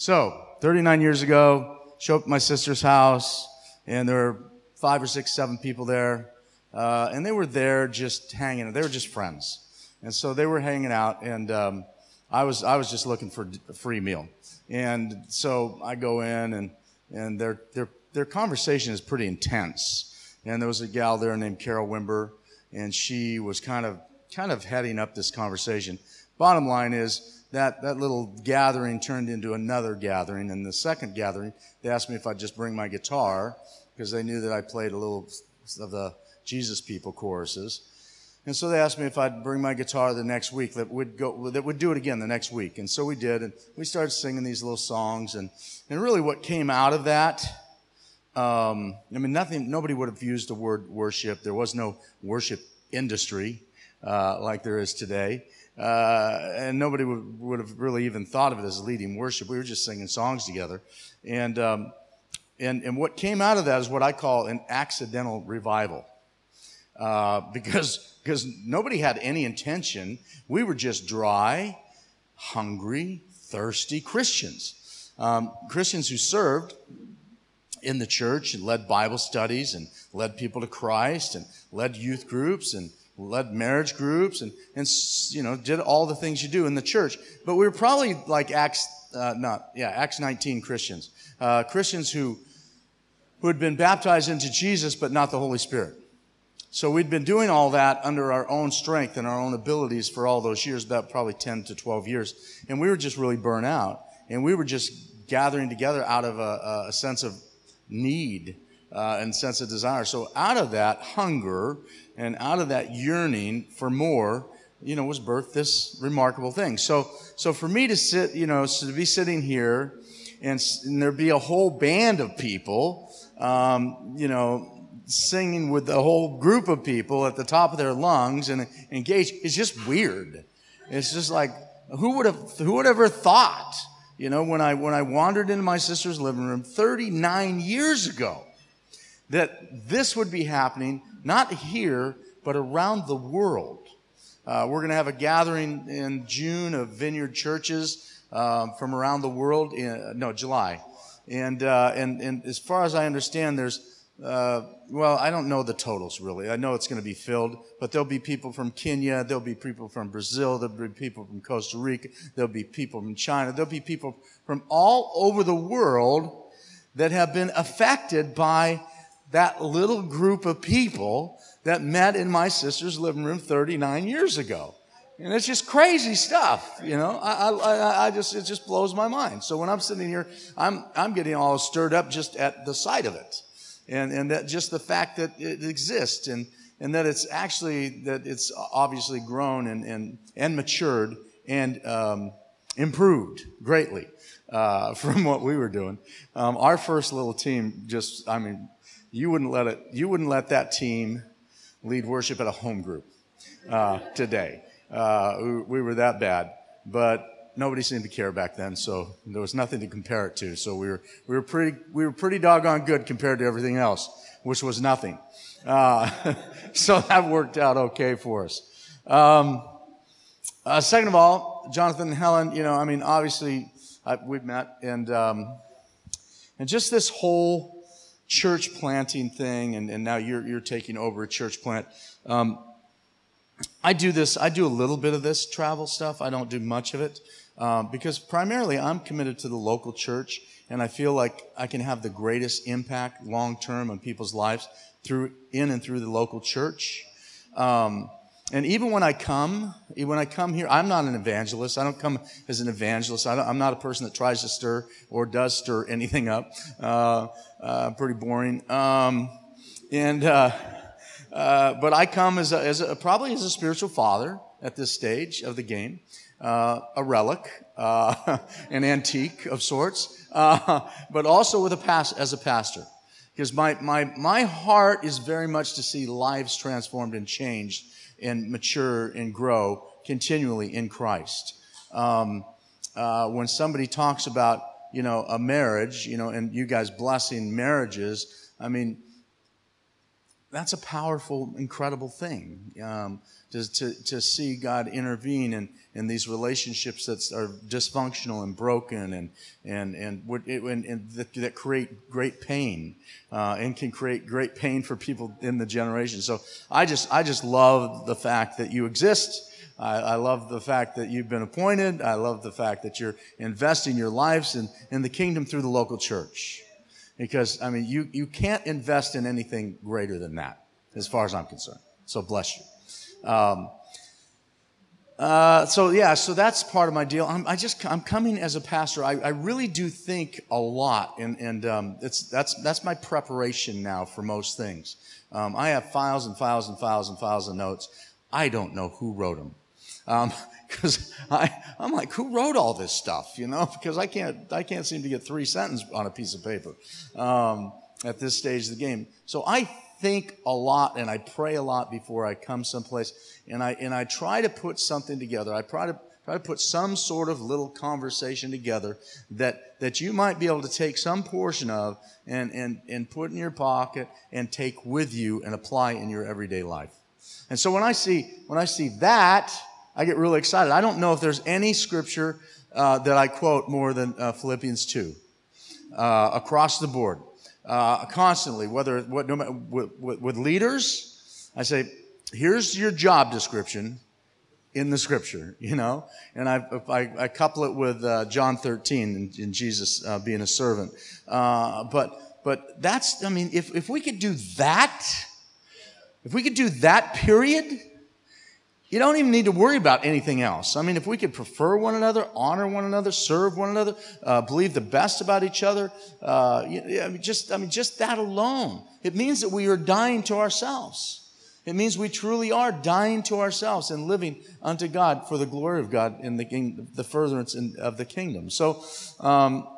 So, 39 years ago, show up at my sister's house, and there were five or six, seven people there, uh, and they were there just hanging. Out, they were just friends, and so they were hanging out, and um, I was I was just looking for a free meal, and so I go in, and and their their their conversation is pretty intense, and there was a gal there named Carol Wimber, and she was kind of kind of heading up this conversation. Bottom line is that that little gathering turned into another gathering, and the second gathering, they asked me if I'd just bring my guitar because they knew that I played a little of the Jesus People choruses. And so they asked me if I'd bring my guitar the next week that would go that would do it again the next week. And so we did, and we started singing these little songs. And and really, what came out of that, um, I mean, nothing. Nobody would have used the word worship. There was no worship industry uh, like there is today. Uh, and nobody would, would have really even thought of it as leading worship. We were just singing songs together. And, um, and, and what came out of that is what I call an accidental revival. Uh, because, because nobody had any intention. We were just dry, hungry, thirsty Christians. Um, Christians who served in the church and led Bible studies and led people to Christ and led youth groups and led marriage groups and, and you know did all the things you do in the church. But we were probably like acts uh, not yeah acts 19 christians. Uh, christians who who had been baptized into jesus but not the holy spirit. So we'd been doing all that under our own strength and our own abilities for all those years about probably 10 to 12 years. And we were just really burnt out. And we were just gathering together out of a, a sense of need uh, and sense of desire so out of that hunger and out of that yearning for more, you know, was birthed this remarkable thing. So, so for me to sit, you know, to be sitting here and, and there be a whole band of people, um, you know, singing with a whole group of people at the top of their lungs and engaged, it's just weird. It's just like, who would have, who would ever thought, you know, when I, when I wandered into my sister's living room 39 years ago, that this would be happening not here, but around the world. Uh, we're going to have a gathering in June of vineyard churches um, from around the world. In, no, July, and uh, and and as far as I understand, there's uh, well, I don't know the totals really. I know it's going to be filled, but there'll be people from Kenya, there'll be people from Brazil, there'll be people from Costa Rica, there'll be people from China, there'll be people from all over the world that have been affected by that little group of people that met in my sister's living room 39 years ago. And it's just crazy stuff, you know. I, I, I just, it just blows my mind. So when I'm sitting here, I'm, I'm getting all stirred up just at the sight of it. And, and that just the fact that it exists and, and that it's actually, that it's obviously grown and, and, and matured and, um, improved greatly, uh, from what we were doing. Um, our first little team just, I mean, you wouldn't let it, you wouldn't let that team lead worship at a home group uh, today. Uh, we, we, were that bad, but nobody seemed to care back then, so there was nothing to compare it to. So we were we were pretty we were pretty doggone good compared to everything else, which was nothing. Uh, so that worked out okay for us. Um, uh, second of all, Jonathan and Helen, you know, I mean, obviously I, we've met, and um, and just this whole church planting thing, and, and now you're, you're taking over a church plant. Um, I do this, I do a little bit of this travel stuff. I don't do much of it um, because primarily I'm committed to the local church, and I feel like I can have the greatest impact long term on people's lives through in and through the local church. Um, and even when I come, when I come here, I'm not an evangelist. I don't come as an evangelist. I am not a person that tries to stir or does stir anything up. Uh, uh, pretty boring. Um, and uh, uh but I come as, a, as a, probably as a spiritual father at this stage of the game, uh, a relic, uh, an antique of sorts, but also with a past as a pastor. Because my, my, my heart is very much to see lives transformed and changed and mature and grow continually in Christ. Um, uh, when somebody talks about, you know, a marriage, you know, and you guys blessing marriages, I mean, that's a powerful, incredible thing um, to, to, to see God intervene in, in these relationships that are dysfunctional and broken and, and, and, and, and that, that, create great pain uh, and can create great pain for people in the generation. So I just, I just love the fact that you exist. I, I, love the fact that you've been appointed. I love the fact that you're investing your lives in, in the kingdom through the local church. Because, I mean, you, you can't invest in anything greater than that, as far as I'm concerned. So bless you. Um, uh, so yeah, so that's part of my deal. I'm, I just I'm coming as a pastor. I, I really do think a lot, and and um, it's that's that's my preparation now for most things. Um, I have files and files and files and files of notes. I don't know who wrote them. Um, because I'm like, who wrote all this stuff? You know, because I can't, I can't seem to get three sentences on a piece of paper um, at this stage of the game. So I think a lot and I pray a lot before I come someplace, and I and I try to put something together. I try to try to put some sort of little conversation together that that you might be able to take some portion of and and and put in your pocket and take with you and apply in your everyday life. And so when I see when I see that I get really excited. I don't know if there's any scripture uh, that I quote more than uh, Philippians 2 uh, across the board, uh, constantly, whether what, no matter, with, with, with, leaders, I say, here's your job description in the scripture, you know, and I, I, I couple it with uh, John 13 and, Jesus uh, being a servant. but, but that's, I mean, if, if we could do that, if we could do that period, you don't even need to worry about anything else. I mean, if we could prefer one another, honor one another, serve one another, uh, believe the best about each other, uh, I mean, just I mean, just that alone, it means that we are dying to ourselves. It means we truly are dying to ourselves and living unto God for the glory of God in the, the furtherance in, of the kingdom. So, um,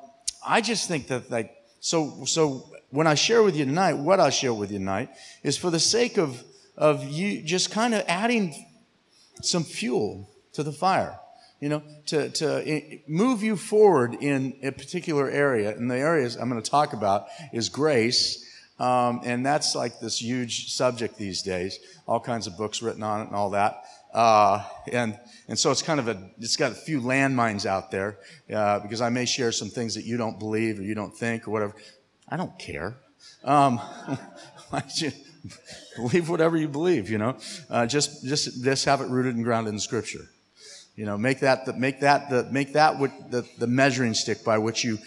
I just think that like so so when I share with you tonight, what I share with you tonight is for the sake of of you just kind of adding some fuel to the fire, you know, to, to move you forward in a particular area. And the areas I'm going to talk about is grace. Um, and that's like this huge subject these days. All kinds of books written on it and all that. Uh, and and so it's kind of a it's got a few landmines out there uh, because I may share some things that you don't believe or you don't think or whatever. I don't care. Um, believe whatever you believe, you know. Uh, just, just, just have it rooted and grounded in Scripture. You know, make that the, make that the, make that the, the measuring stick by which you,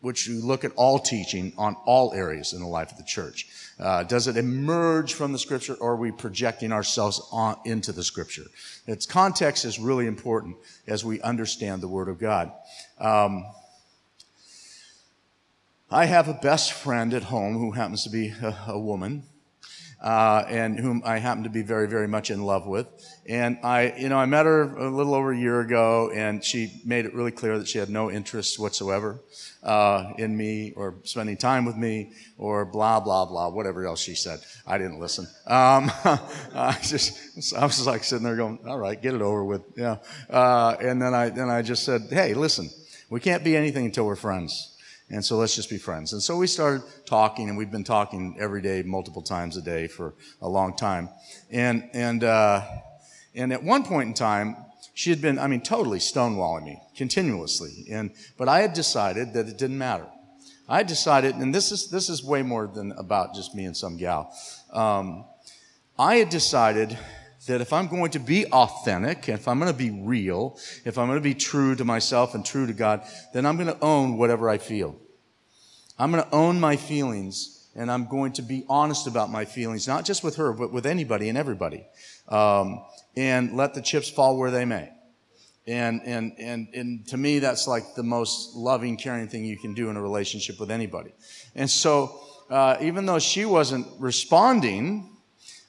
which you look at all teaching on all areas in the life of the church. Uh, does it emerge from the Scripture, or are we projecting ourselves on, into the Scripture? Its context is really important as we understand the Word of God. Um, I have a best friend at home who happens to be a, a woman uh, and whom I happen to be very, very much in love with. And I, you know, I met her a little over a year ago, and she made it really clear that she had no interest whatsoever uh, in me or spending time with me or blah blah blah, whatever else she said. I didn't listen. Um, I just, I was like sitting there going, "All right, get it over with," yeah. Uh, and then I, then I just said, "Hey, listen, we can't be anything until we're friends." And so let's just be friends. And so we started talking, and we've been talking every day, multiple times a day for a long time. And, and, uh, and at one point in time, she had been, I mean, totally stonewalling me continuously. And, but I had decided that it didn't matter. I decided, and this is, this is way more than about just me and some gal. Um, I had decided that if I'm going to be authentic, if I'm going to be real, if I'm going to be true to myself and true to God, then I'm going to own whatever I feel. I'm going to own my feelings and I'm going to be honest about my feelings, not just with her, but with anybody and everybody. Um, and let the chips fall where they may. And, and, and, and to me, that's like the most loving, caring thing you can do in a relationship with anybody. And so, uh, even though she wasn't responding,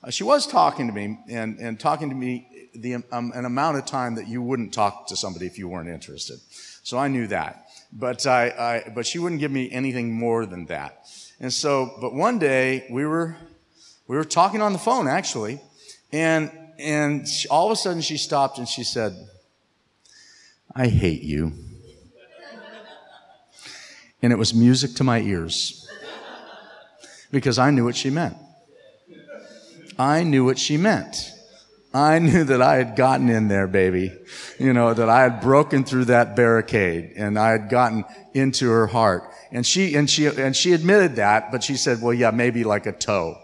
uh, she was talking to me and, and talking to me the, um, an amount of time that you wouldn't talk to somebody if you weren't interested. So I knew that. But, I, I, but she wouldn't give me anything more than that. And so, but one day we were, we were talking on the phone actually, and, and she, all of a sudden she stopped and she said, I hate you. And it was music to my ears because I knew what she meant. I knew what she meant. I knew that I had gotten in there, baby. You know, that I had broken through that barricade and I had gotten into her heart. And she, and she, and she admitted that, but she said, well, yeah, maybe like a toe.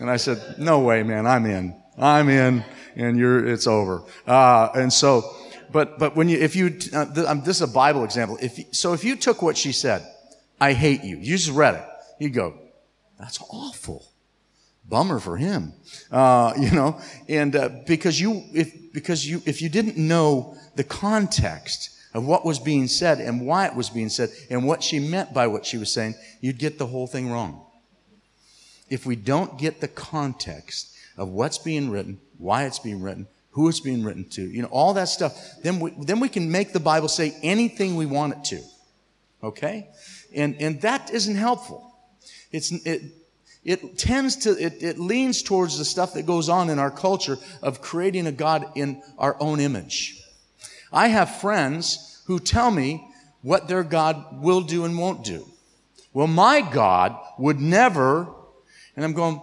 And I said, no way, man, I'm in. I'm in and you're, it's over. Uh, and so, but, but when you, if you, uh, th- um, this is a Bible example. If, you, so if you took what she said, I hate you, you just read it, you'd go, that's awful bummer for him uh, you know? And uh, because you if because you if you didn't know the context of what was being said and why it was being said and what she meant by what she was saying you'd get the whole thing wrong. If we don't get the context of what's being written why it's being written who it's being written to you know all that stuff then we, then we can make the bible say anything we want it to okay? And and that isn't helpful. It's it, it tends to, it, it leans towards the stuff that goes on in our culture of creating a God in our own image. I have friends who tell me what their God will do and won't do. Well, my God would never, and I'm going,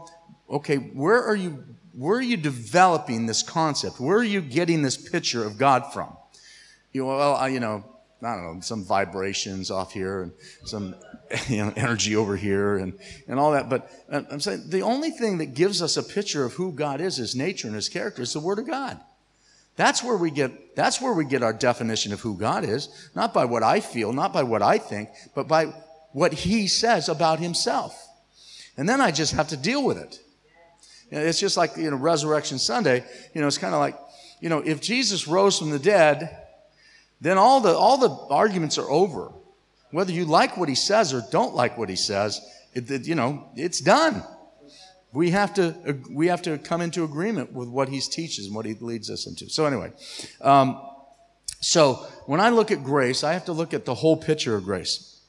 okay, where are you, where are you developing this concept? Where are you getting this picture of God from? You know, well, I, you know, I don't know, some vibrations off here and some you know, energy over here and, and all that. But uh, I'm saying the only thing that gives us a picture of who God is, his nature and his character, is the Word of God. That's where we get, that's where we get our definition of who God is, not by what I feel, not by what I think, but by what he says about himself. And then I just have to deal with it. You know, it's just like, you know, Resurrection Sunday, you know, it's kind of like, you know, if Jesus rose from the dead, then all the, all the arguments are over. Whether you like what he says or don't like what he says, it, it, you know, it's done. We have to, we have to come into agreement with what he teaches and what he leads us into. So anyway, um, so when I look at grace, I have to look at the whole picture of grace.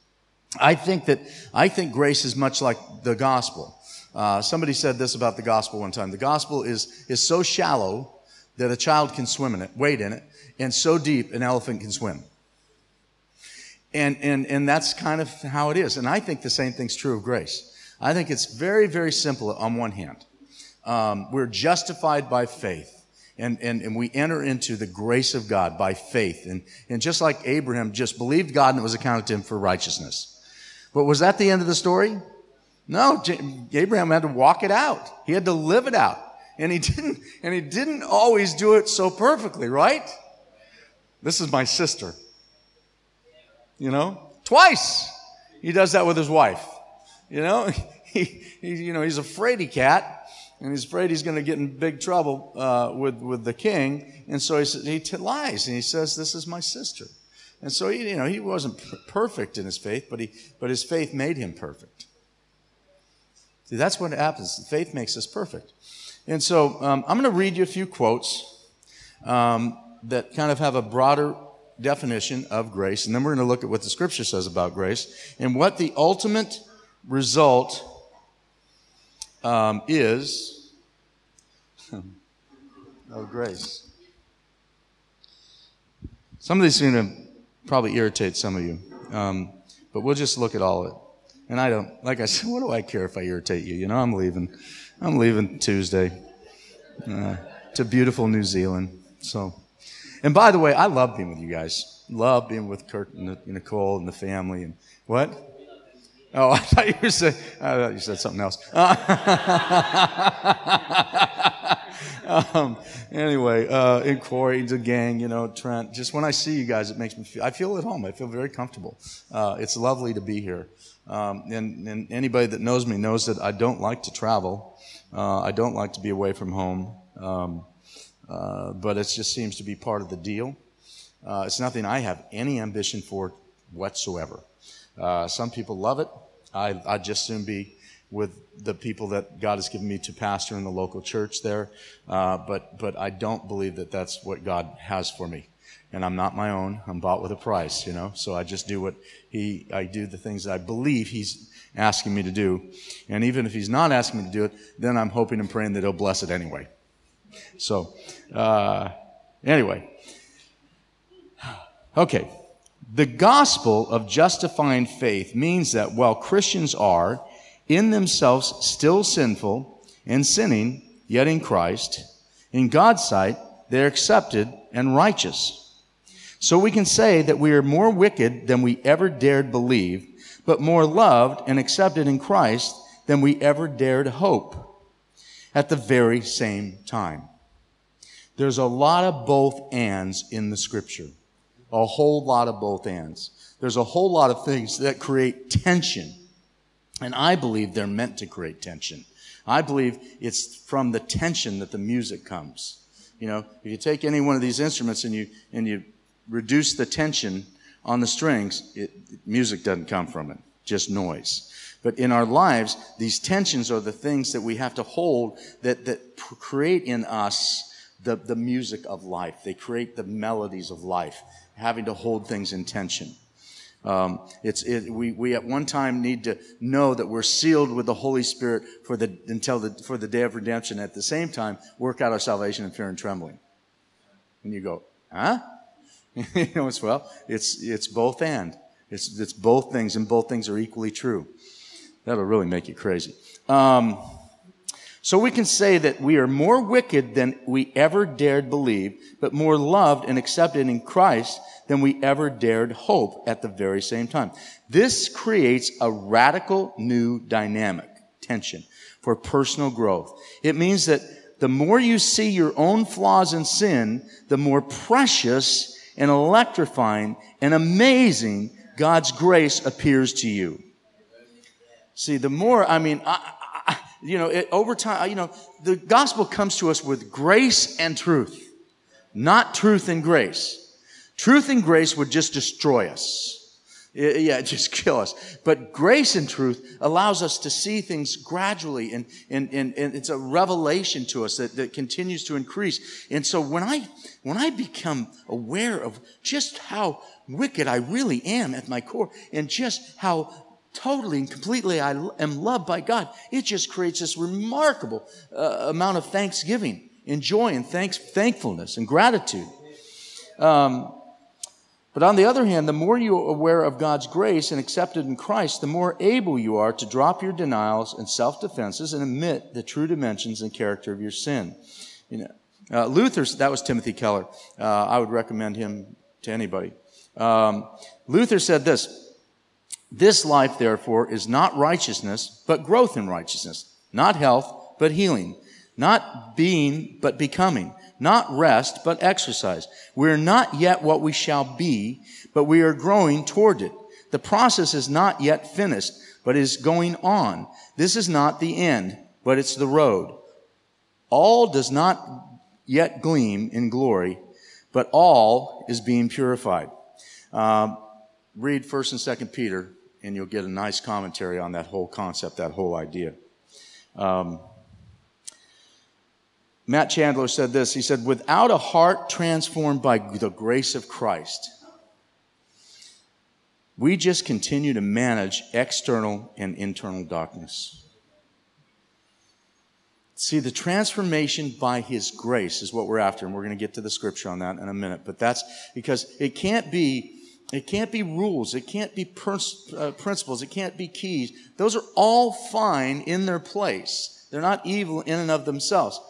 I think that, I think grace is much like the gospel. Uh, somebody said this about the gospel one time. The gospel is, is so shallow that a child can swim in it, wade in it, and so deep an elephant can swim. And, and, and that's kind of how it is. And I think the same thing's true of grace. I think it's very, very simple on one hand. Um, we're justified by faith. And, and, and we enter into the grace of God by faith. And, and just like Abraham just believed God and it was accounted to him for righteousness. But was that the end of the story? No, Abraham had to walk it out. He had to live it out. And he didn't, and he didn't always do it so perfectly, right? This is my sister. You know, twice he does that with his wife. You know, he, he you know, he's a fraidy cat and he's afraid he's going to get in big trouble uh, with with the king, and so he he t- lies and he says, "This is my sister." And so he, you know, he wasn't p- perfect in his faith, but he but his faith made him perfect. See, that's what happens. Faith makes us perfect. And so um, I'm going to read you a few quotes um, that kind of have a broader definition of grace, and then we're going to look at what the scripture says about grace and what the ultimate result um, is of grace. Some of these are going to probably irritate some of you, um, but we'll just look at all of it. And I don't, like I said, what do I care if I irritate you? You know, I'm leaving. I'm leaving Tuesday uh, to beautiful New Zealand. So. And by the way, I love being with you guys. Love being with Kurt and Nicole and the family. And what? Oh, I thought you were saying, I thought you said something else. um, anyway, uh, and Corey, the gang, you know, Trent. Just when I see you guys, it makes me feel, I feel at home. I feel very comfortable. Uh, it's lovely to be here. Um, and, and, anybody that knows me knows that I don't like to travel. Uh, I don't like to be away from home. Um, uh, but it just seems to be part of the deal. Uh, it's nothing I have any ambition for whatsoever. Uh, some people love it. I, I'd just soon be with the people that God has given me to pastor in the local church there. Uh, but, but I don't believe that that's what God has for me. And I'm not my own. I'm bought with a price, you know. So I just do what He, I do the things that I believe He's asking me to do. And even if He's not asking me to do it, then I'm hoping and praying that He'll bless it anyway. So, uh, anyway. Okay. The gospel of justifying faith means that while Christians are, in themselves, still sinful and sinning, yet in Christ, in God's sight, they're accepted and righteous. So we can say that we are more wicked than we ever dared believe, but more loved and accepted in Christ than we ever dared hope at the very same time. There's a lot of both ands in the scripture. A whole lot of both ands. There's a whole lot of things that create tension. And I believe they're meant to create tension. I believe it's from the tension that the music comes. You know, if you take any one of these instruments and you, and you reduce the tension on the strings, it, music doesn't come from it, just noise. But in our lives, these tensions are the things that we have to hold that, that create in us the, the music of life. They create the melodies of life, having to hold things in tension. Um, it's, it, we, we at one time need to know that we're sealed with the Holy Spirit for the, until the, for the day of redemption. At the same time, work out our salvation in fear and trembling. And you go, huh? you know, it's, well, it's, it's both and. It's, it's both things, and both things are equally true. That'll really make you crazy. Um, so we can say that we are more wicked than we ever dared believe, but more loved and accepted in Christ than we ever dared hope at the very same time. This creates a radical new dynamic, tension, for personal growth. It means that the more you see your own flaws and sin, the more precious and electrifying and amazing God's grace appears to you. See, the more, I mean, I, I, you know, it, over time, you know, the gospel comes to us with grace and truth, not truth and grace. Truth and grace would just destroy us. Yeah, just kill us. But grace and truth allows us to see things gradually and, and, and, and it's a revelation to us that, that continues to increase. And so when I, when I become aware of just how wicked I really am at my core and just how totally and completely I am loved by God, it just creates this remarkable uh, amount of thanksgiving and joy and thanks, thankfulness and gratitude. Um, but on the other hand, the more you are aware of God's grace and accepted in Christ, the more able you are to drop your denials and self defenses and admit the true dimensions and character of your sin. You know, uh, Luther, that was Timothy Keller. Uh, I would recommend him to anybody. Um, Luther said this This life, therefore, is not righteousness, but growth in righteousness, not health, but healing, not being, but becoming not rest, but exercise. We're not yet what we shall be, but we are growing toward it. The process is not yet finished, but is going on. This is not the end, but it's the road. All does not yet gleam in glory, but all is being purified. Um, read First and Second Peter, and you'll get a nice commentary on that whole concept, that whole idea. Um, Matt Chandler said this. He said, without a heart transformed by the grace of Christ, we just continue to manage external and internal darkness. See, the transformation by His grace is what we're after, and we're going to get to the scripture on that in a minute. But that's because it can't be, it can't be rules, it can't be uh, principles, it can't be keys. Those are all fine in their place. They're not evil in and of themselves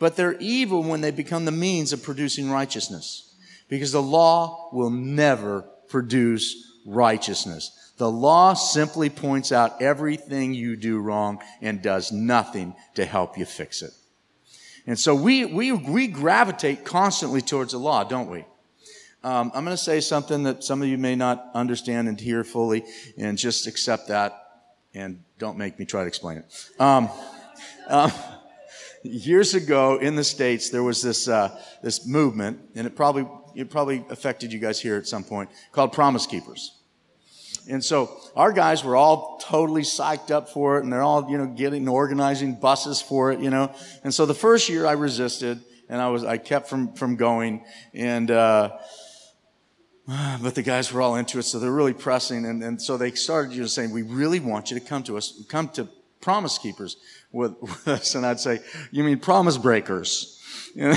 but they're evil when they become the means of producing righteousness. Because the law will never produce righteousness. The law simply points out everything you do wrong and does nothing to help you fix it. And so we, we, we gravitate constantly towards the law, don't we? Um, I'm going to say something that some of you may not understand and hear fully, and just accept that and don't make me try to explain it. Um, um, years ago in the states there was this uh, this movement, and it probably it probably affected you guys here at some point called Promise Keepers. And so our guys were all totally psyched up for it, and they're all you know getting organizing buses for it, you know. And so the first year I resisted, and I was I kept from from going, and. Uh, but the guys were all into it, so they're really pressing, and, and so they started you know, saying, "We really want you to come to us, come to Promise Keepers." with, with us, and I'd say, "You mean promise breakers?" and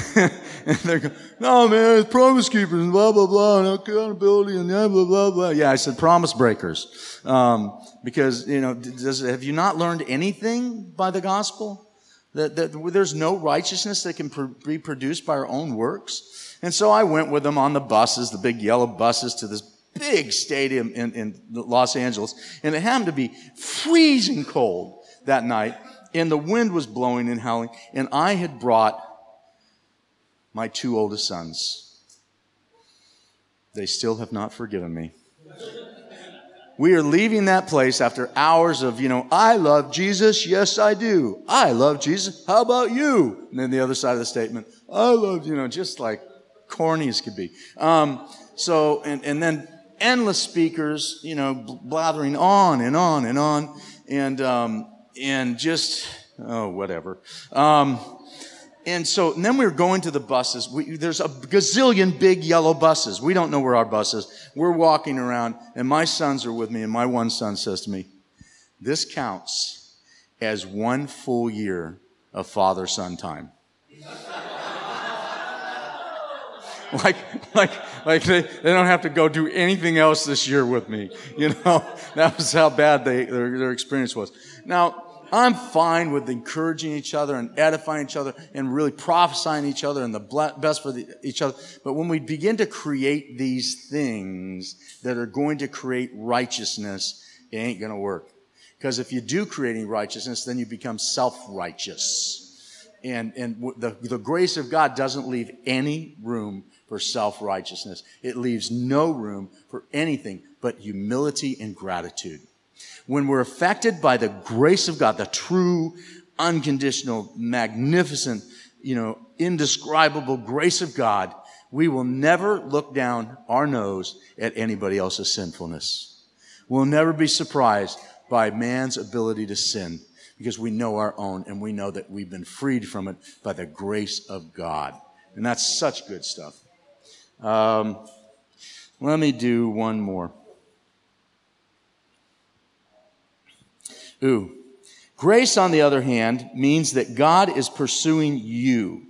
they're going, "No, man, it's promise keepers, and blah blah blah, and accountability, and blah blah blah blah." Yeah, I said promise breakers, um, because you know, does, have you not learned anything by the gospel? That, that there's no righteousness that can pr- be produced by our own works. And so I went with them on the buses, the big yellow buses, to this big stadium in, in Los Angeles. And it happened to be freezing cold that night. And the wind was blowing and howling. And I had brought my two oldest sons. They still have not forgiven me. We are leaving that place after hours of, you know, I love Jesus. Yes, I do. I love Jesus. How about you? And then the other side of the statement, I love, you know, just like corny as could be. Um, so, and, and then endless speakers, you know, blathering on and on and on. And, um, and just, oh, whatever. Um, and so and then we were going to the buses. We, there's a gazillion big yellow buses. We don't know where our bus is. We're walking around, and my sons are with me, and my one son says to me, This counts as one full year of father son time. Like, like, like they, they don't have to go do anything else this year with me. You know, that was how bad they, their, their experience was. Now, I'm fine with encouraging each other and edifying each other and really prophesying each other and the best for the, each other. But when we begin to create these things that are going to create righteousness, it ain't going to work. Because if you do create any righteousness, then you become self-righteous. And, and the, the grace of God doesn't leave any room for self-righteousness. It leaves no room for anything but humility and gratitude when we're affected by the grace of God, the true, unconditional, magnificent, you know, indescribable grace of God, we will never look down our nose at anybody else's sinfulness. We'll never be surprised by man's ability to sin because we know our own and we know that we've been freed from it by the grace of God. And that's such good stuff. Um, let me do one more. Ooh. Grace, on the other hand, means that God is pursuing you,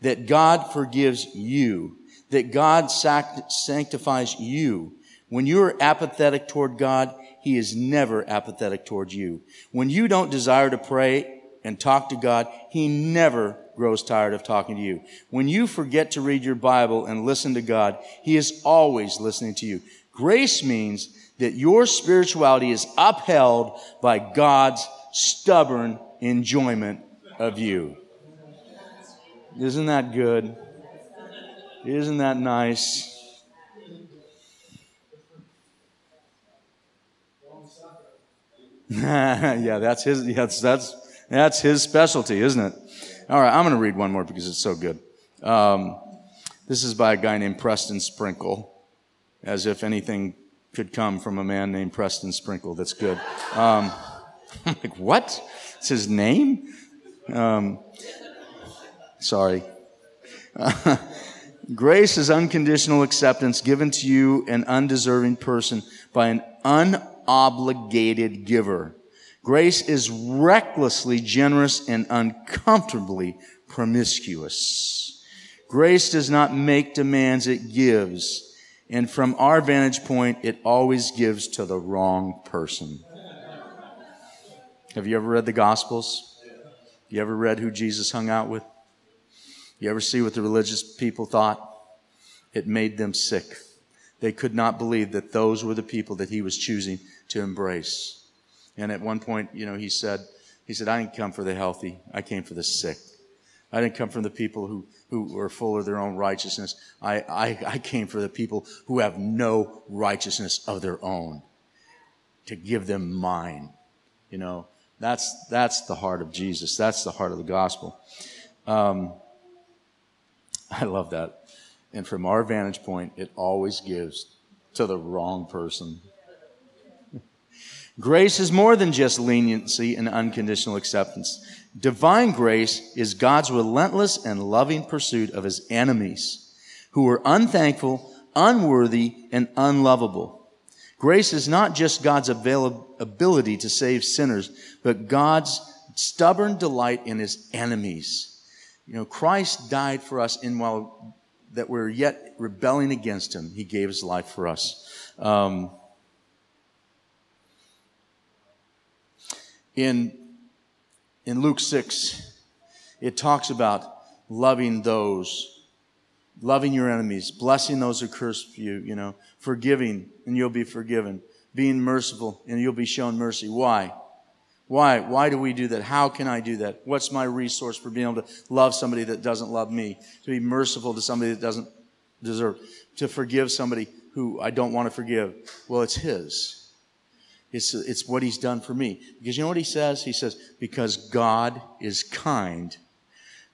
that God forgives you, that God sanctifies you. When you are apathetic toward God, He is never apathetic toward you. When you don't desire to pray and talk to God, He never grows tired of talking to you. When you forget to read your Bible and listen to God, He is always listening to you. Grace means that your spirituality is upheld by God's stubborn enjoyment of you. Isn't that good? Isn't that nice? yeah, that's his. That's that's that's his specialty, isn't it? All right, I'm going to read one more because it's so good. Um, this is by a guy named Preston Sprinkle, as if anything could come from a man named Preston Sprinkle. That's good. Um, I'm like, what? It's his name? Um, sorry. grace is unconditional acceptance given to you, an undeserving person, by an unobligated giver. Grace is recklessly generous and uncomfortably promiscuous. Grace does not make demands, it gives. And from our vantage point, it always gives to the wrong person. Have you ever read the Gospels? You ever read who Jesus hung out with? You ever see what the religious people thought? It made them sick. They could not believe that those were the people that he was choosing to embrace. And at one point, you know, he said, he said, I didn't come for the healthy. I came for the sick. I didn't come from the people who, who are full of their own righteousness. I, I, I came for the people who have no righteousness of their own to give them mine. You know, that's, that's the heart of Jesus. That's the heart of the gospel. Um, I love that. And from our vantage point, it always gives to the wrong person. Grace is more than just leniency and unconditional acceptance. Divine grace is God's relentless and loving pursuit of his enemies who are unthankful, unworthy, and unlovable. Grace is not just God's ability to save sinners, but God's stubborn delight in his enemies. You know, Christ died for us in while that we're yet rebelling against him. He gave his life for us. Um, in in Luke 6, it talks about loving those, loving your enemies, blessing those who curse you, you know, forgiving and you'll be forgiven, being merciful and you'll be shown mercy. Why? Why? Why do we do that? How can I do that? What's my resource for being able to love somebody that doesn't love me? To be merciful to somebody that doesn't deserve? To forgive somebody who I don't want to forgive? Well, it's His. It's, it's what He's done for me. Because you know what He says? He says, because God is kind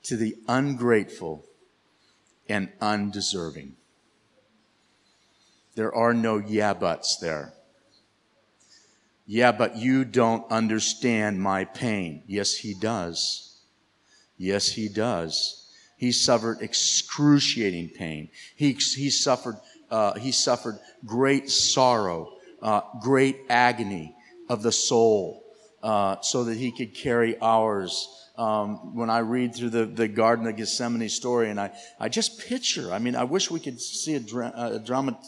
to the ungrateful and undeserving. There are no yeah buts there. Yeah, but you don't understand my pain. Yes, he does. Yes, he does. He suffered excruciating pain. He, he suffered, uh, he suffered great sorrow, uh, great agony of the soul, uh, so that he could carry ours. Um, when I read through the, the Garden of Gethsemane story, and I, I just picture, I mean, I wish we could see a, dra- a drama,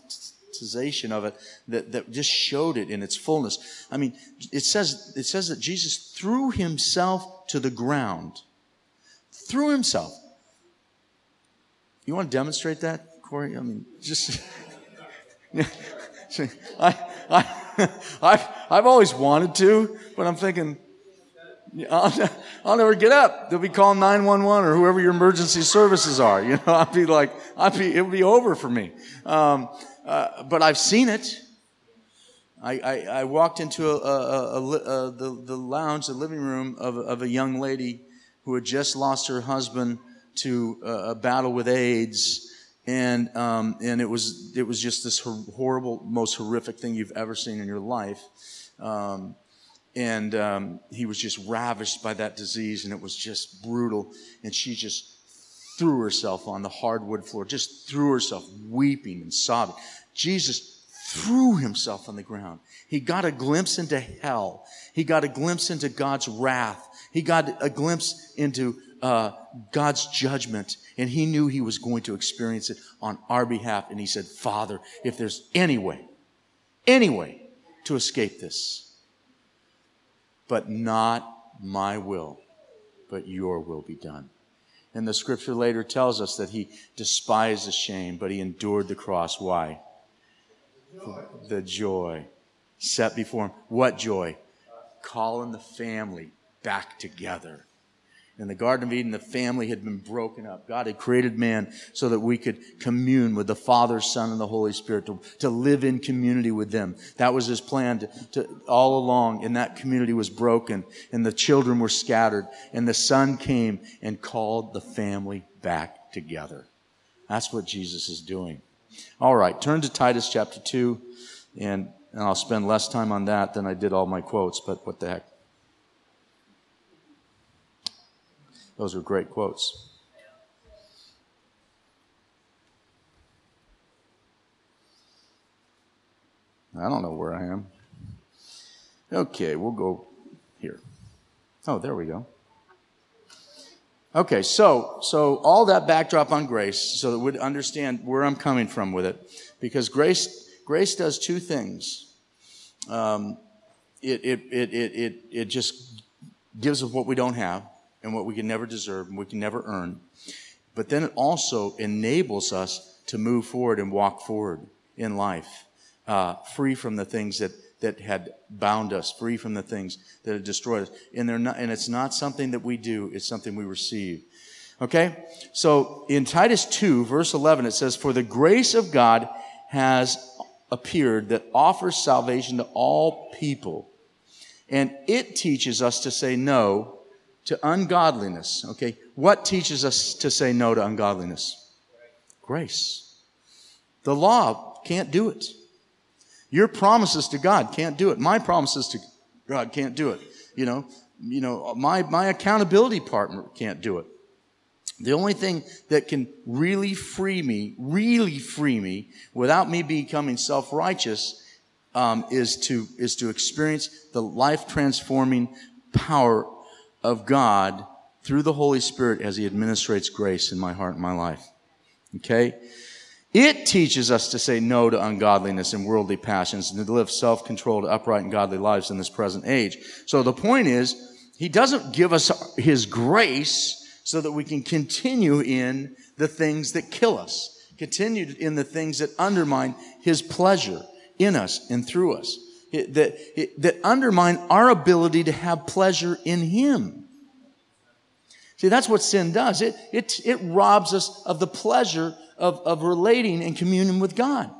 of it that, that just showed it in its fullness. I mean, it says, it says that Jesus threw himself to the ground. Threw himself. You want to demonstrate that, Corey? I mean, just. I, I, I've, I've always wanted to, but I'm thinking, I'll, I'll, never get up. They'll be calling 911 or whoever your emergency services are. You know, I'd be like, I'd be, it would be over for me. Um, uh, but I've seen it. I, I, I walked into a, a, a, the, the lounge, the living room of, of a young lady who had just lost her husband to a battle with AIDS. And, um, and it was, it was just this horrible, most horrific thing you've ever seen in your life. Um, and um, he was just ravished by that disease, and it was just brutal. And she just threw herself on the hardwood floor, just threw herself, weeping and sobbing. Jesus threw himself on the ground. He got a glimpse into hell. He got a glimpse into God's wrath. He got a glimpse into uh, God's judgment, and he knew he was going to experience it on our behalf. And he said, Father, if there's any way, any way to escape this, but not my will, but your will be done. And the scripture later tells us that he despised the shame, but he endured the cross. Why? the joy set before him. What joy? Calling the family back together. In the Garden of Eden, the family had been broken up. God had created man so that we could commune with the Father, Son, and the Holy Spirit, to, to live in community with them. That was his plan to, to, all along, and that community was broken, and the children were scattered, and the Son came and called the family back together. That's what Jesus is doing. All right, turn to Titus chapter 2, and, and I'll spend less time on that than I did all my quotes, but what the heck. Those are great quotes. I don't know where I am. Okay, we'll go here. Oh, there we go. Okay, so so all that backdrop on grace, so that we'd understand where I'm coming from with it, because grace grace does two things. Um, it, it, it, it, it, it just gives us what we don't have and what we can never deserve and we can never earn. But then it also enables us to move forward and walk forward in life, uh, free from the things that that had bound us, free from the things that had destroyed us. And, they're not, and it's not something that we do, it's something we receive. Okay? So in Titus 2, verse 11, it says, For the grace of God has appeared that offers salvation to all people. And it teaches us to say no to ungodliness. Okay? What teaches us to say no to ungodliness? Grace. The law can't do it. Your promises to God can't do it. My promises to God can't do it. You know, you know, my, my accountability partner can't do it. The only thing that can really free me, really free me, without me becoming self-righteous, um, is to is to experience the life transforming power of God through the Holy Spirit as He administrates grace in my heart and my life. Okay. It teaches us to say no to ungodliness and worldly passions and to live self-controlled, upright, and godly lives in this present age. So the point is, He doesn't give us His grace so that we can continue in the things that kill us, continue in the things that undermine His pleasure in us and through us, that, that undermine our ability to have pleasure in Him. See, that's what sin does. It, it, it robs us of the pleasure of, of relating and communion with God.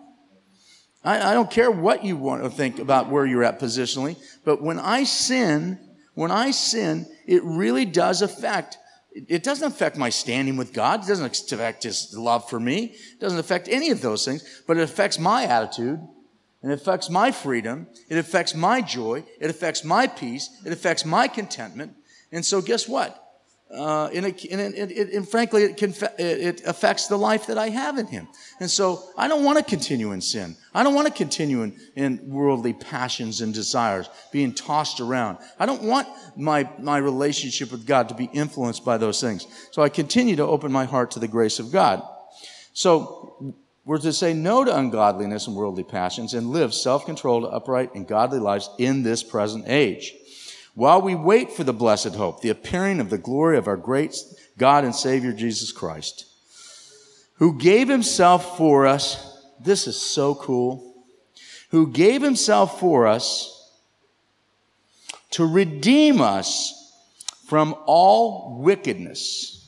I, I don't care what you want to think about where you're at positionally, but when I sin, when I sin, it really does affect it doesn't affect my standing with God. It doesn't affect His love for me. It doesn't affect any of those things, but it affects my attitude. It affects my freedom. It affects my joy. It affects my peace. It affects my contentment. And so, guess what? Uh, and, it, and, it, it, and, frankly, it, can, it affects the life that I have in Him. And so I don't want to continue in sin. I don't want to continue in, in worldly passions and desires, being tossed around. I don't want my, my relationship with God to be influenced by those things. So I continue to open my heart to the grace of God. So we're to say no to ungodliness and worldly passions and live self controlled, upright, and godly lives in this present age while we wait for the blessed hope, the appearing of the glory of our great God and Savior Jesus Christ, who gave himself for us. This is so cool. Who gave himself for us to redeem us from all wickedness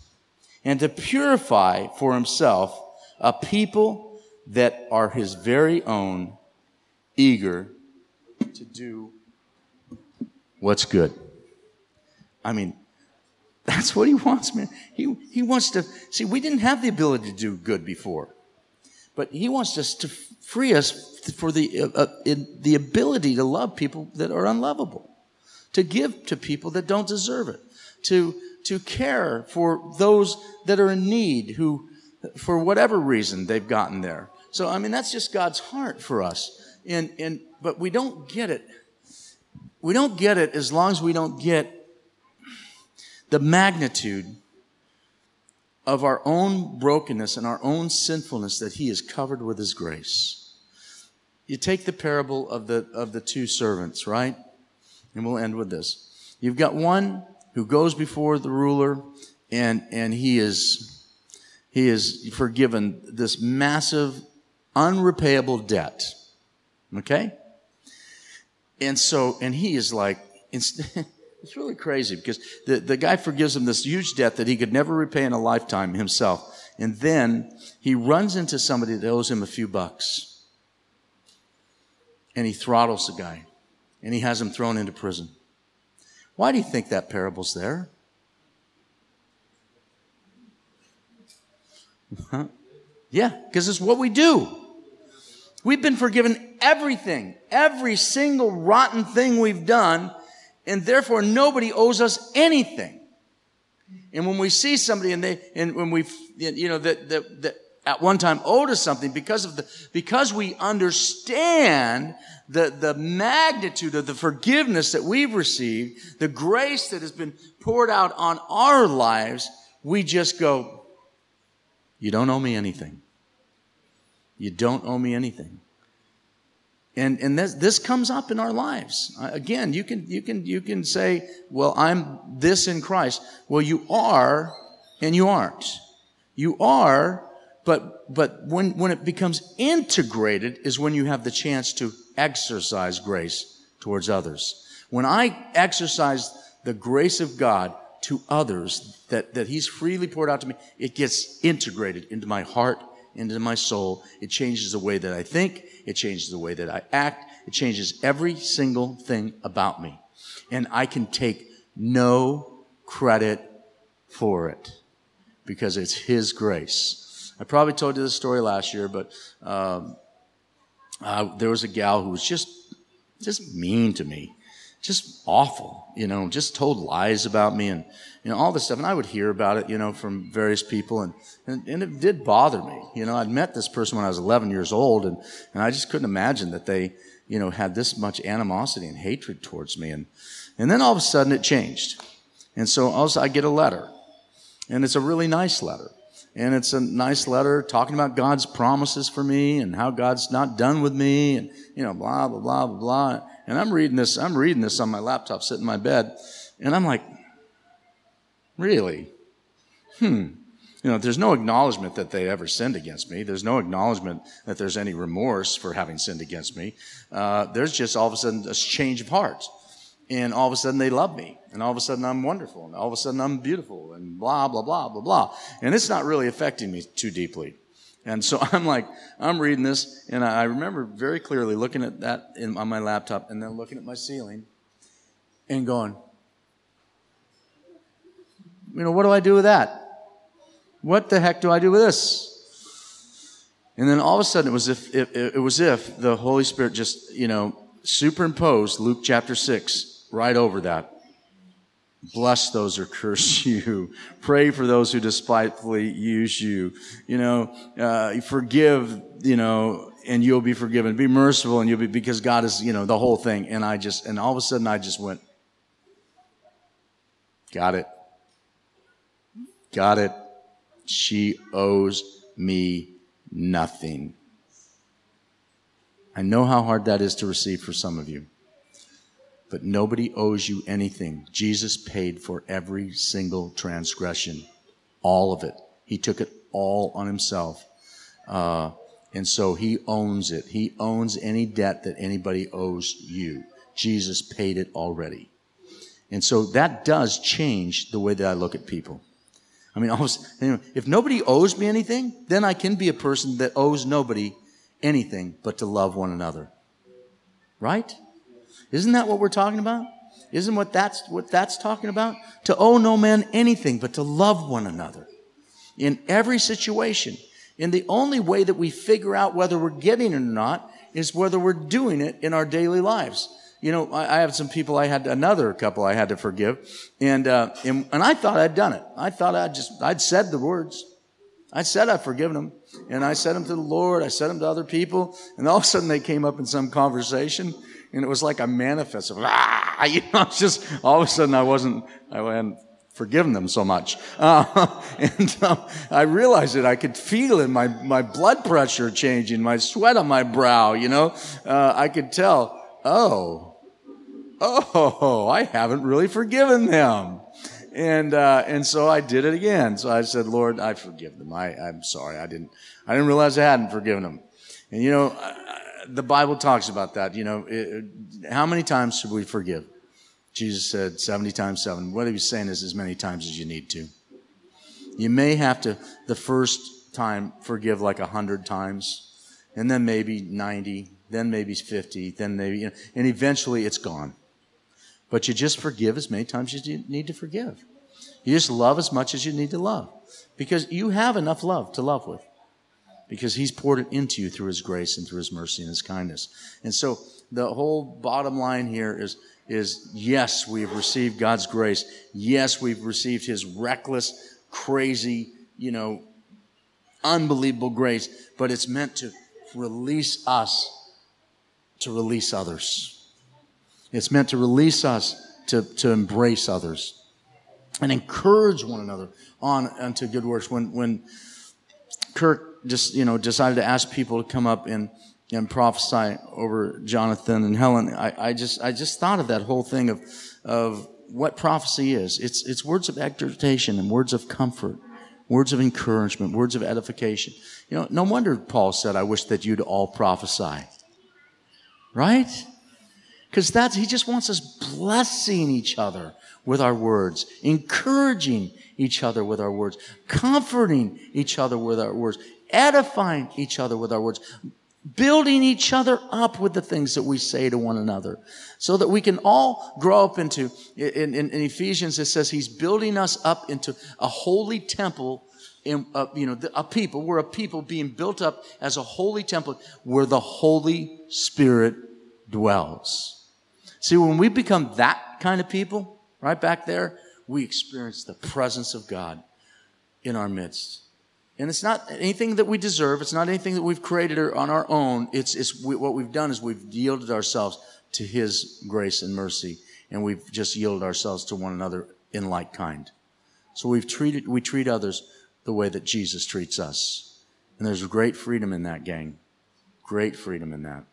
and to purify for himself a people that are his very own, eager to do what's good. I mean, that's what he wants, man. He, he wants to, see, we didn't have the ability to do good before, but he wants us to free us for the, uh, uh the ability to love people that are unlovable, to give to people that don't deserve it, to, to care for those that are in need who, for whatever reason, they've gotten there. So, I mean, that's just God's heart for us. And, and, but we don't get it we don't get it as long as we don't get the magnitude of our own brokenness and our own sinfulness that He is covered with His grace. You take the parable of the, of the two servants, right? And we'll end with this. You've got one who goes before the ruler and, and he is, he is forgiven this massive, unrepayable debt. Okay? And so, and he is like, it's, really crazy because the, the guy forgives him this huge debt that he could never repay in a lifetime himself. And then he runs into somebody that owes him a few bucks. And he throttles the guy. And he has him thrown into prison. Why do you think that parable's there? Yeah, because it's what we do. We've been forgiven everything, every single rotten thing we've done, and therefore nobody owes us anything. And when we see somebody and they, and when we, you know, that, that, that at one time owed us something because of the, because we understand the, the magnitude of the forgiveness that we've received, the grace that has been poured out on our lives, we just go, you don't owe me anything. You don't owe me anything. And, and this, this comes up in our lives. Uh, again, you can, you, can, you can say, well, I'm this in Christ. Well, you are and you aren't. You are, but, but when, when it becomes integrated is when you have the chance to exercise grace towards others. When I exercise the grace of God to others that, that He's freely poured out to me, it gets integrated into my heart into my soul. It changes the way that I think. It changes the way that I act. It changes every single thing about me. And I can take no credit for it because it's His grace. I probably told you this story last year, but um, uh, there was a gal who was just just mean to me, just awful, you know, just told lies about me and you know, all this stuff. And I would hear about it, you know, from various people. And, and, and, it did bother me. You know, I'd met this person when I was 11 years old, and, and I just couldn't imagine that they, you know, had this much animosity and hatred towards me. And, and then all of a sudden it changed. And so also I get a letter. And it's a really nice letter. And it's a nice letter talking about God's promises for me and how God's not done with me and, you know, blah, blah, blah, blah, blah. And I'm reading this, I'm reading this on my laptop sitting in my bed. And I'm like, Really? hmm, you know, there's no acknowledgement that they ever sinned against me. There's no acknowledgement that there's any remorse for having sinned against me. Uh, there's just all of a sudden a change of heart. And all of a sudden they love me. And all of a sudden I'm wonderful. And all of a sudden I'm beautiful. And blah, blah, blah, blah, blah. And it's not really affecting me too deeply. And so I'm like, I'm reading this, and I remember very clearly looking at that in, on my laptop and then looking at my ceiling and going, you know, what do I do with that? What the heck do I do with this? And then all of a sudden, it was if it, it was if the Holy Spirit just you know superimposed Luke chapter six right over that. Bless those who curse you. Pray for those who despitefully use you. You know, uh, forgive. You know, and you'll be forgiven. Be merciful, and you'll be because God is. You know, the whole thing. And I just and all of a sudden, I just went. Got it. Got it. She owes me nothing. I know how hard that is to receive for some of you. But nobody owes you anything. Jesus paid for every single transgression, all of it. He took it all on himself. Uh, and so he owns it. He owns any debt that anybody owes you. Jesus paid it already. And so that does change the way that I look at people. I mean, almost if nobody owes me anything, then I can be a person that owes nobody anything but to love one another. Right? Isn't that what we're talking about? Isn't what that's what that's talking about? To owe no man anything but to love one another in every situation. And the only way that we figure out whether we're getting it or not is whether we're doing it in our daily lives you know, I, I have some people I had, another couple I had to forgive. And, uh, and, and I thought I'd done it. I thought I'd just, I'd said the words. I said I'd forgiven them. And I said them to the Lord. I said them to other people. And all of a sudden they came up in some conversation and it was like a manifest of, ah, you know, it's just all of a sudden I wasn't, I hadn't forgiven them so much. Uh, and uh, I realized it. I could feel it, my, my blood pressure changing, my sweat on my brow, you know. Uh, I could tell, oh, oh, I haven't really forgiven them. And, uh, and so I did it again. So I said, Lord, I forgive them. I, I'm sorry. I didn't, I didn't realize I hadn't forgiven them. And you know, the Bible talks about that. You know, it, how many times should we forgive? Jesus said 70 times 7. What he's saying is as many times as you need to. You may have to, the first time, forgive like 100 times, and then maybe 90, then maybe 50, then maybe, you know, and eventually it's gone. But you just forgive as many times as you need to forgive. You just love as much as you need to love. Because you have enough love to love with. Because He's poured it into you through His grace and through His mercy and His kindness. And so the whole bottom line here is, is yes, we've received God's grace. Yes, we've received His reckless, crazy, you know, unbelievable grace. But it's meant to release us to release others. It's meant to release us to, to embrace others and encourage one another on unto good works. When when Kirk just you know decided to ask people to come up and and prophesy over Jonathan and Helen, I, I just I just thought of that whole thing of of what prophecy is. It's it's words of exhortation and words of comfort, words of encouragement, words of edification. You know, no wonder Paul said, "I wish that you'd all prophesy." Right? Because that's, he just wants us blessing each other with our words, encouraging each other with our words, comforting each other with our words, edifying each other with our words, building each other up with the things that we say to one another so that we can all grow up into in, in, in ephesians it says he's building us up into a holy temple in, uh, you know a people we're a people being built up as a holy temple where the holy spirit dwells See, when we become that kind of people, right back there, we experience the presence of God in our midst. And it's not anything that we deserve. It's not anything that we've created on our own. It's, it's we, what we've done is we've yielded ourselves to His grace and mercy, and we've just yielded ourselves to one another in like kind. So we've treated, we treat others the way that Jesus treats us. And there's great freedom in that, gang. Great freedom in that.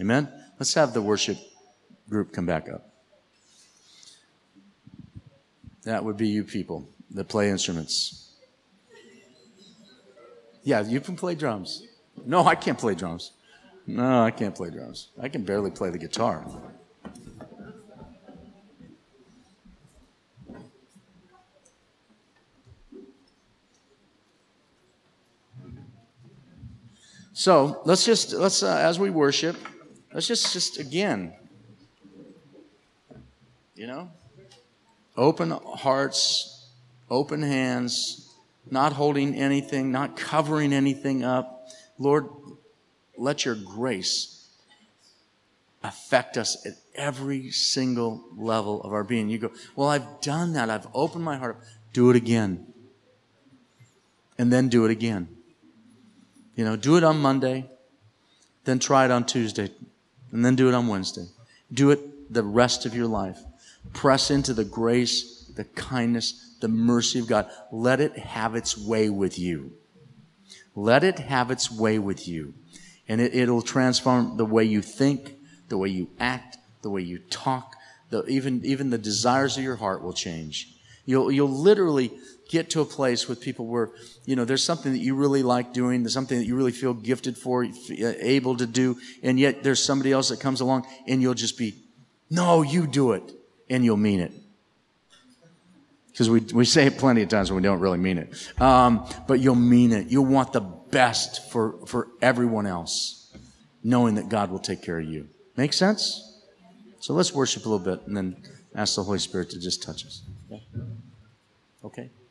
Amen? Let's have the worship group come back up. That would be you people. that play instruments. Yeah, you can play drums. No, I can't play drums. No, I can't play drums. I can barely play the guitar. So let's just let's uh, as we worship, let's just just again, you know, open hearts, open hands, not holding anything, not covering anything up. Lord, let your grace affect us at every single level of our being. You go, well, I've done that. I've opened my heart. Do it again. And then do it again. You know, do it on Monday, then try it on Tuesday, and then do it on Wednesday. Do it the rest of your life. Press into the grace, the kindness, the mercy of God. Let it have its way with you. Let it have its way with you. And it, will transform the way you think, the way you act, the way you talk, the, even, even the desires of your heart will change. You'll, you'll literally get to a place with people where, you know, there's something that you really like doing, there's something that you really feel gifted for, uh, able to do, and yet there's somebody else that comes along and you'll just be, no, you do it, and you'll mean it. Because we, we say it plenty of times when we don't really mean it. Um, but you'll mean it. You'll want the best for, for everyone else, knowing that God will take care of you. Make sense? So let's worship a little bit and then ask the Holy Spirit to just touch us. Okay? okay?